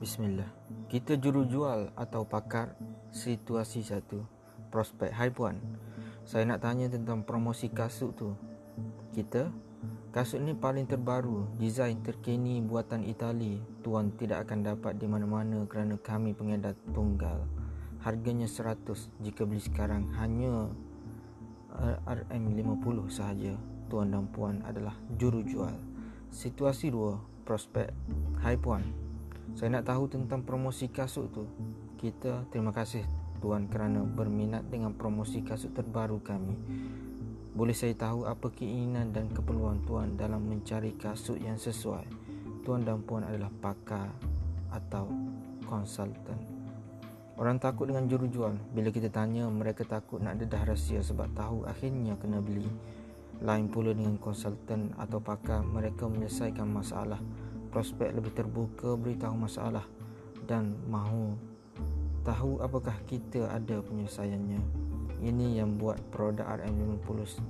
Bismillah. Kita juru jual atau pakar situasi satu. Prospek. Hai puan. Saya nak tanya tentang promosi kasut tu. Kita kasut ni paling terbaru, desain terkini buatan Itali. Tuan tidak akan dapat di mana-mana kerana kami pengedar tunggal. Harganya 100 jika beli sekarang hanya RM50 sahaja. Tuan dan puan adalah juru jual. Situasi dua, prospek. Hai puan, saya nak tahu tentang promosi kasut tu. Kita terima kasih tuan kerana berminat dengan promosi kasut terbaru kami. Boleh saya tahu apa keinginan dan keperluan tuan dalam mencari kasut yang sesuai? Tuan dan puan adalah pakar atau konsultan. Orang takut dengan juru jual. Bila kita tanya, mereka takut nak dedah rahsia sebab tahu akhirnya kena beli. Lain pula dengan konsultan atau pakar, mereka menyelesaikan masalah prospek lebih terbuka beritahu masalah dan mahu tahu apakah kita ada penyelesaiannya. Ini yang buat produk RM50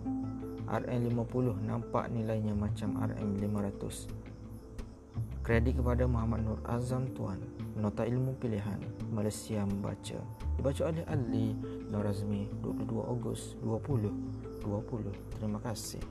RM50 nampak nilainya macam RM500. Kredit kepada Muhammad Nur Azam Tuan. Nota Ilmu Pilihan Malaysia Membaca. Dibaca oleh Ali Nur Azmi 22 Ogos 2020 Terima kasih